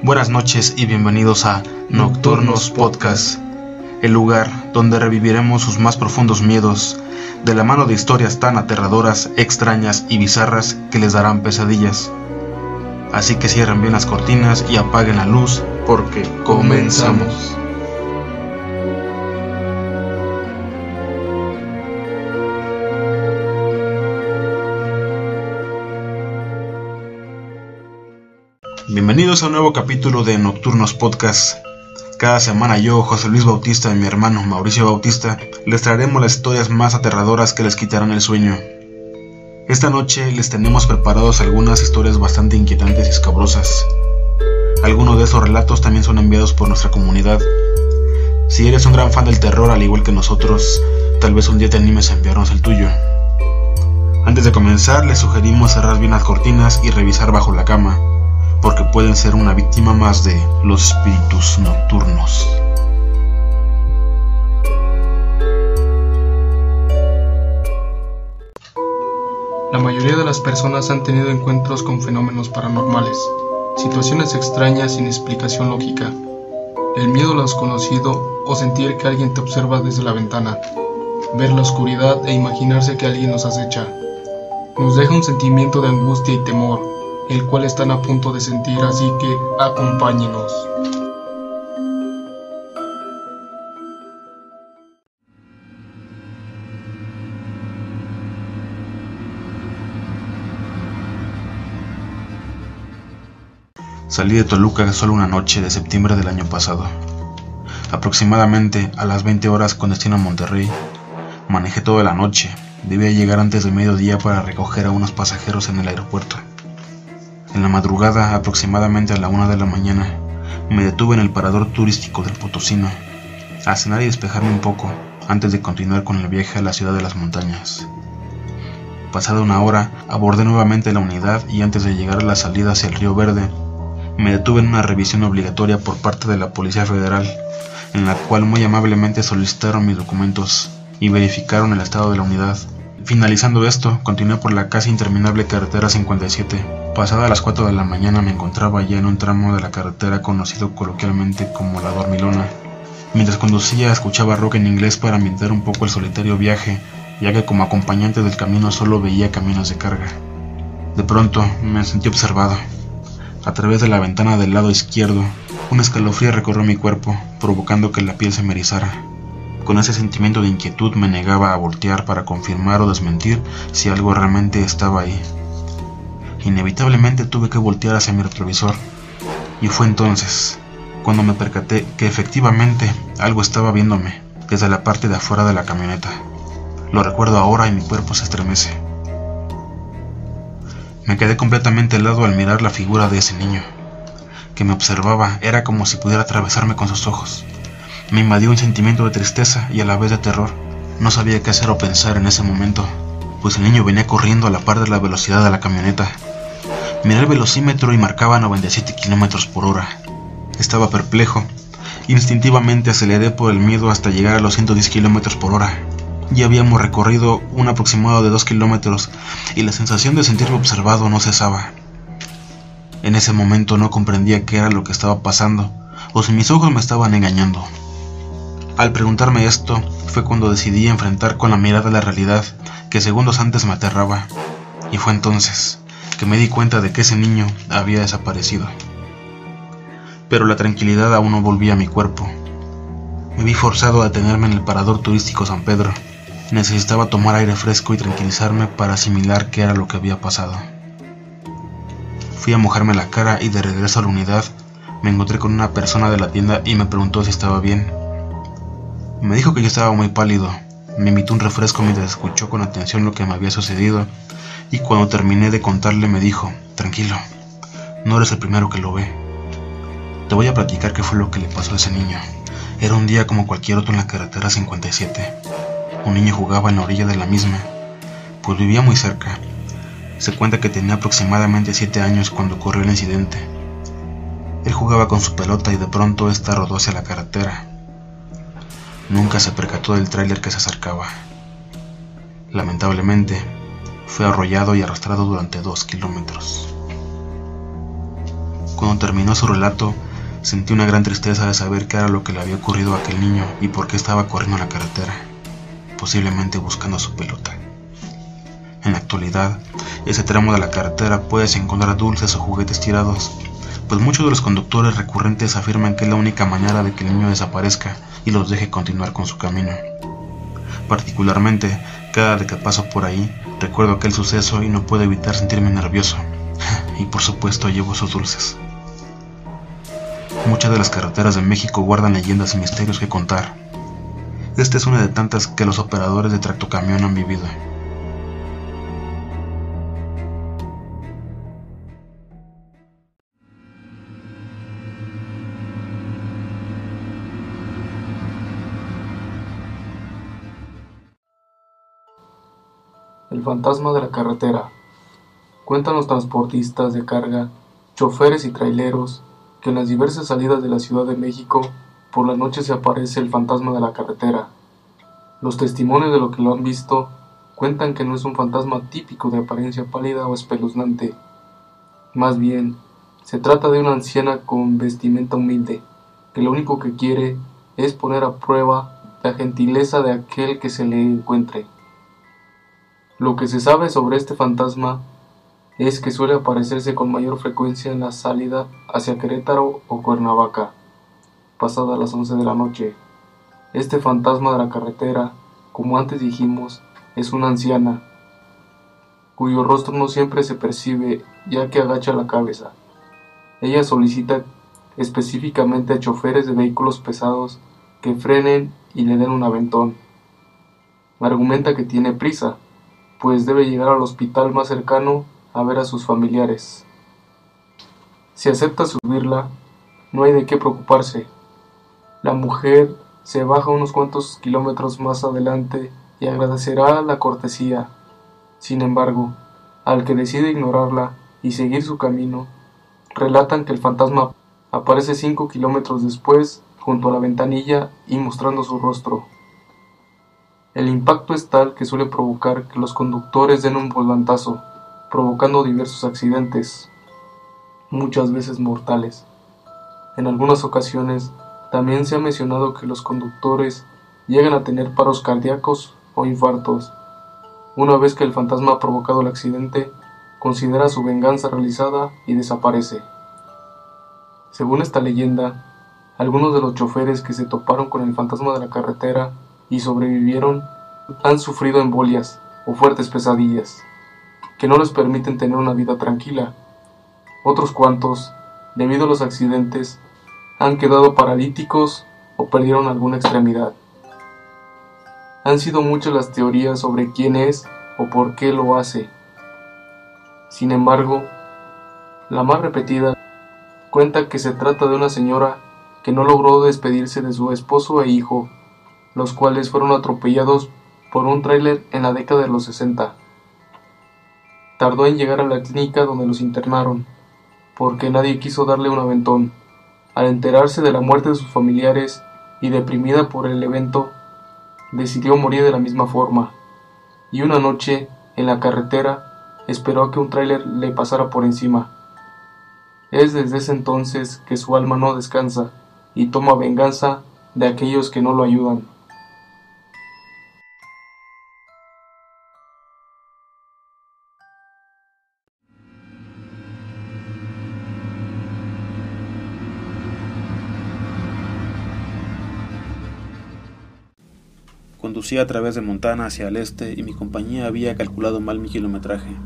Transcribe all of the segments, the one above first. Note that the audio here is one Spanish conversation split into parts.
Buenas noches y bienvenidos a Nocturnos Podcast, el lugar donde reviviremos sus más profundos miedos, de la mano de historias tan aterradoras, extrañas y bizarras que les darán pesadillas. Así que cierren bien las cortinas y apaguen la luz porque comenzamos. Bienvenidos a un nuevo capítulo de Nocturnos Podcast. Cada semana yo, José Luis Bautista y mi hermano Mauricio Bautista les traeremos las historias más aterradoras que les quitarán el sueño. Esta noche les tenemos preparados algunas historias bastante inquietantes y escabrosas. Algunos de esos relatos también son enviados por nuestra comunidad. Si eres un gran fan del terror al igual que nosotros, tal vez un día te animes a enviarnos el tuyo. Antes de comenzar, les sugerimos cerrar bien las cortinas y revisar bajo la cama porque pueden ser una víctima más de los espíritus nocturnos. La mayoría de las personas han tenido encuentros con fenómenos paranormales, situaciones extrañas sin explicación lógica, el miedo a lo desconocido o sentir que alguien te observa desde la ventana, ver la oscuridad e imaginarse que alguien nos acecha. Nos deja un sentimiento de angustia y temor, el cual están a punto de sentir, así que acompáñenos. Salí de Toluca solo una noche de septiembre del año pasado. Aproximadamente a las 20 horas con destino a Monterrey. Manejé toda la noche. Debía llegar antes de mediodía para recoger a unos pasajeros en el aeropuerto. En la madrugada, aproximadamente a la una de la mañana, me detuve en el parador turístico del Potosino, a cenar y despejarme un poco antes de continuar con el viaje a la ciudad de las montañas. Pasada una hora, abordé nuevamente la unidad y antes de llegar a la salida hacia el río Verde, me detuve en una revisión obligatoria por parte de la Policía Federal, en la cual muy amablemente solicitaron mis documentos y verificaron el estado de la unidad. Finalizando esto, continué por la casi interminable carretera 57. Pasada las 4 de la mañana me encontraba ya en un tramo de la carretera conocido coloquialmente como la Dormilona. Mientras conducía escuchaba rock en inglés para ambientar un poco el solitario viaje, ya que como acompañante del camino solo veía caminos de carga. De pronto me sentí observado. A través de la ventana del lado izquierdo, un escalofrío recorrió mi cuerpo, provocando que la piel se me erizara. Con ese sentimiento de inquietud me negaba a voltear para confirmar o desmentir si algo realmente estaba ahí. Inevitablemente tuve que voltear hacia mi retrovisor, y fue entonces cuando me percaté que efectivamente algo estaba viéndome desde la parte de afuera de la camioneta. Lo recuerdo ahora y mi cuerpo se estremece. Me quedé completamente helado al mirar la figura de ese niño, que me observaba, era como si pudiera atravesarme con sus ojos. Me invadió un sentimiento de tristeza y a la vez de terror. No sabía qué hacer o pensar en ese momento, pues el niño venía corriendo a la par de la velocidad de la camioneta. Miré el velocímetro y marcaba 97 km por hora. Estaba perplejo. Instintivamente aceleré por el miedo hasta llegar a los 110 km por hora. Ya habíamos recorrido un aproximado de 2 kilómetros y la sensación de sentirme observado no cesaba. En ese momento no comprendía qué era lo que estaba pasando, o si mis ojos me estaban engañando. Al preguntarme esto, fue cuando decidí enfrentar con la mirada la realidad que segundos antes me aterraba, y fue entonces que me di cuenta de que ese niño había desaparecido. Pero la tranquilidad aún no volvía a mi cuerpo. Me vi forzado a detenerme en el parador turístico San Pedro. Necesitaba tomar aire fresco y tranquilizarme para asimilar qué era lo que había pasado. Fui a mojarme la cara y de regreso a la unidad me encontré con una persona de la tienda y me preguntó si estaba bien. Me dijo que yo estaba muy pálido. Me invitó un refresco mientras escuchó con atención lo que me había sucedido y cuando terminé de contarle me dijo, tranquilo, no eres el primero que lo ve. Te voy a platicar qué fue lo que le pasó a ese niño. Era un día como cualquier otro en la carretera 57. Un niño jugaba en la orilla de la misma, pues vivía muy cerca. Se cuenta que tenía aproximadamente 7 años cuando ocurrió el incidente. Él jugaba con su pelota y de pronto esta rodó hacia la carretera. Nunca se percató del tráiler que se acercaba. Lamentablemente, fue arrollado y arrastrado durante dos kilómetros. Cuando terminó su relato, sentí una gran tristeza de saber qué era lo que le había ocurrido a aquel niño y por qué estaba corriendo en la carretera, posiblemente buscando su pelota. En la actualidad, ese tramo de la carretera puedes encontrar dulces o juguetes tirados, pues muchos de los conductores recurrentes afirman que es la única manera de que el niño desaparezca y los deje continuar con su camino. Particularmente, cada vez que paso por ahí, recuerdo aquel suceso y no puedo evitar sentirme nervioso. Y por supuesto llevo sus dulces. Muchas de las carreteras de México guardan leyendas y misterios que contar. Esta es una de tantas que los operadores de tractocamión han vivido. El fantasma de la carretera. Cuentan los transportistas de carga, choferes y traileros que en las diversas salidas de la Ciudad de México por la noche se aparece el fantasma de la carretera. Los testimonios de lo que lo han visto cuentan que no es un fantasma típico de apariencia pálida o espeluznante. Más bien, se trata de una anciana con vestimenta humilde, que lo único que quiere es poner a prueba la gentileza de aquel que se le encuentre. Lo que se sabe sobre este fantasma es que suele aparecerse con mayor frecuencia en la salida hacia Querétaro o Cuernavaca, pasadas las 11 de la noche. Este fantasma de la carretera, como antes dijimos, es una anciana, cuyo rostro no siempre se percibe ya que agacha la cabeza. Ella solicita específicamente a choferes de vehículos pesados que frenen y le den un aventón. Argumenta que tiene prisa, pues debe llegar al hospital más cercano a ver a sus familiares. Si acepta subirla, no hay de qué preocuparse. La mujer se baja unos cuantos kilómetros más adelante y agradecerá la cortesía. Sin embargo, al que decide ignorarla y seguir su camino, relatan que el fantasma aparece cinco kilómetros después junto a la ventanilla y mostrando su rostro. El impacto es tal que suele provocar que los conductores den un volantazo, provocando diversos accidentes, muchas veces mortales. En algunas ocasiones también se ha mencionado que los conductores llegan a tener paros cardíacos o infartos. Una vez que el fantasma ha provocado el accidente, considera su venganza realizada y desaparece. Según esta leyenda, algunos de los choferes que se toparon con el fantasma de la carretera y sobrevivieron han sufrido embolias o fuertes pesadillas que no les permiten tener una vida tranquila. Otros cuantos, debido a los accidentes, han quedado paralíticos o perdieron alguna extremidad. Han sido muchas las teorías sobre quién es o por qué lo hace. Sin embargo, la más repetida cuenta que se trata de una señora que no logró despedirse de su esposo e hijo los cuales fueron atropellados por un tráiler en la década de los 60. Tardó en llegar a la clínica donde los internaron, porque nadie quiso darle un aventón. Al enterarse de la muerte de sus familiares y deprimida por el evento, decidió morir de la misma forma, y una noche, en la carretera, esperó a que un tráiler le pasara por encima. Es desde ese entonces que su alma no descansa y toma venganza de aquellos que no lo ayudan. Conducía a través de Montana hacia el este y mi compañía había calculado mal mi kilometraje,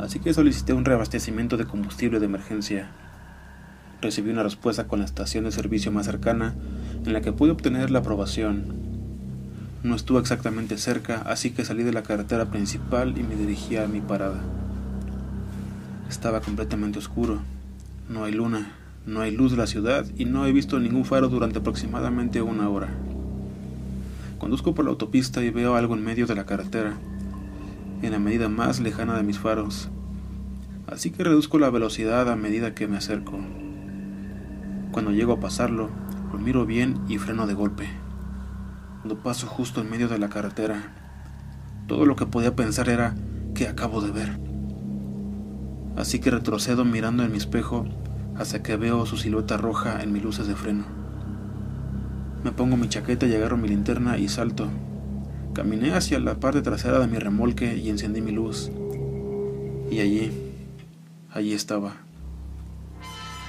así que solicité un reabastecimiento de combustible de emergencia. Recibí una respuesta con la estación de servicio más cercana en la que pude obtener la aprobación. No estuvo exactamente cerca, así que salí de la carretera principal y me dirigí a mi parada. Estaba completamente oscuro. No hay luna, no hay luz de la ciudad y no he visto ningún faro durante aproximadamente una hora. Conduzco por la autopista y veo algo en medio de la carretera, en la medida más lejana de mis faros, así que reduzco la velocidad a medida que me acerco. Cuando llego a pasarlo, lo miro bien y freno de golpe. Cuando paso justo en medio de la carretera, todo lo que podía pensar era que acabo de ver. Así que retrocedo mirando en mi espejo hasta que veo su silueta roja en mis luces de freno. Me pongo mi chaqueta y agarro mi linterna y salto. Caminé hacia la parte trasera de mi remolque y encendí mi luz. Y allí, allí estaba.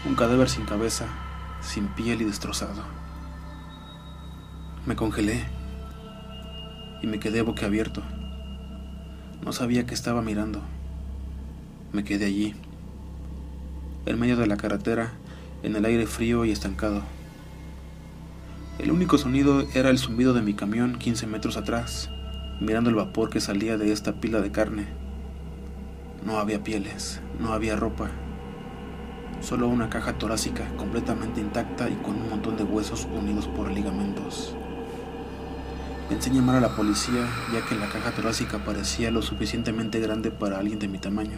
Un cadáver sin cabeza, sin piel y destrozado. Me congelé y me quedé boquiabierto. No sabía qué estaba mirando. Me quedé allí, en medio de la carretera, en el aire frío y estancado. El único sonido era el zumbido de mi camión 15 metros atrás, mirando el vapor que salía de esta pila de carne. No había pieles, no había ropa, solo una caja torácica completamente intacta y con un montón de huesos unidos por ligamentos. Pensé en llamar a la policía ya que la caja torácica parecía lo suficientemente grande para alguien de mi tamaño.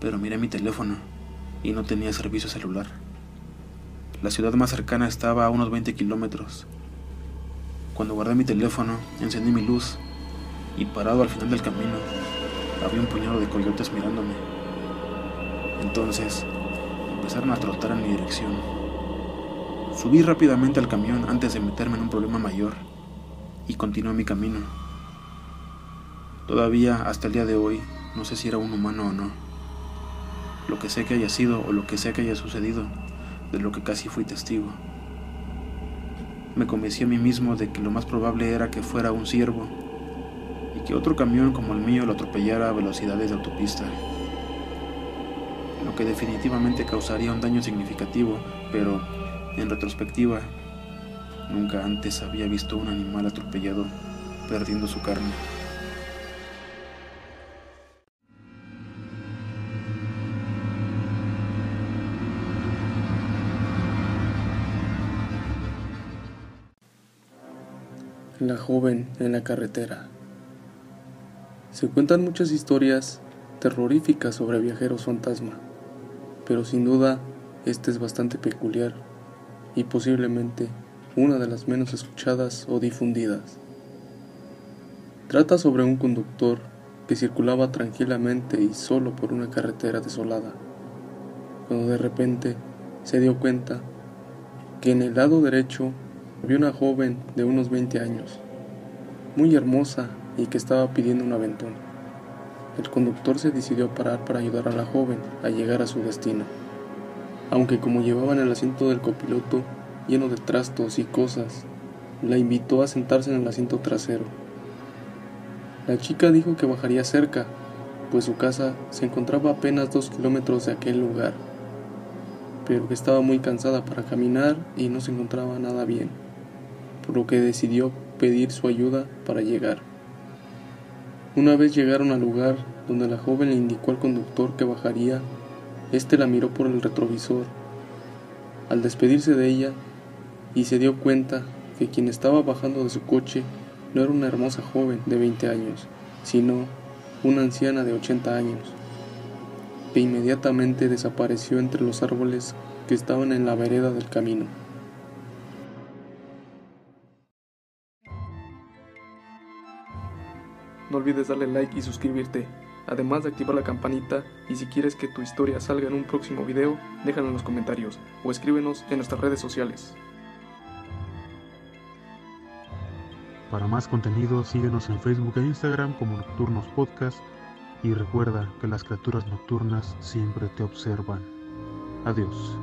Pero miré mi teléfono y no tenía servicio celular. La ciudad más cercana estaba a unos 20 kilómetros. Cuando guardé mi teléfono, encendí mi luz y parado al final del camino, había un puñado de coyotes mirándome. Entonces, empezaron a trotar en mi dirección. Subí rápidamente al camión antes de meterme en un problema mayor y continué mi camino. Todavía hasta el día de hoy no sé si era un humano o no. Lo que sé que haya sido o lo que sea que haya sucedido, de lo que casi fui testigo. Me convencí a mí mismo de que lo más probable era que fuera un ciervo y que otro camión como el mío lo atropellara a velocidades de autopista. Lo que definitivamente causaría un daño significativo, pero en retrospectiva Nunca antes había visto un animal atropellado perdiendo su carne. La joven en la carretera. Se cuentan muchas historias terroríficas sobre viajeros fantasma, pero sin duda este es bastante peculiar y posiblemente una de las menos escuchadas o difundidas. Trata sobre un conductor que circulaba tranquilamente y solo por una carretera desolada, cuando de repente se dio cuenta que en el lado derecho había una joven de unos 20 años, muy hermosa y que estaba pidiendo un aventón. El conductor se decidió a parar para ayudar a la joven a llegar a su destino, aunque como llevaba en el asiento del copiloto lleno de trastos y cosas, la invitó a sentarse en el asiento trasero. La chica dijo que bajaría cerca, pues su casa se encontraba apenas dos kilómetros de aquel lugar, pero que estaba muy cansada para caminar y no se encontraba nada bien, por lo que decidió pedir su ayuda para llegar. Una vez llegaron al lugar donde la joven le indicó al conductor que bajaría, este la miró por el retrovisor. Al despedirse de ella, y se dio cuenta que quien estaba bajando de su coche no era una hermosa joven de 20 años, sino una anciana de 80 años, que inmediatamente desapareció entre los árboles que estaban en la vereda del camino. No olvides darle like y suscribirte, además de activar la campanita y si quieres que tu historia salga en un próximo video, déjalo en los comentarios o escríbenos en nuestras redes sociales. Para más contenido síguenos en Facebook e Instagram como Nocturnos Podcast y recuerda que las criaturas nocturnas siempre te observan. Adiós.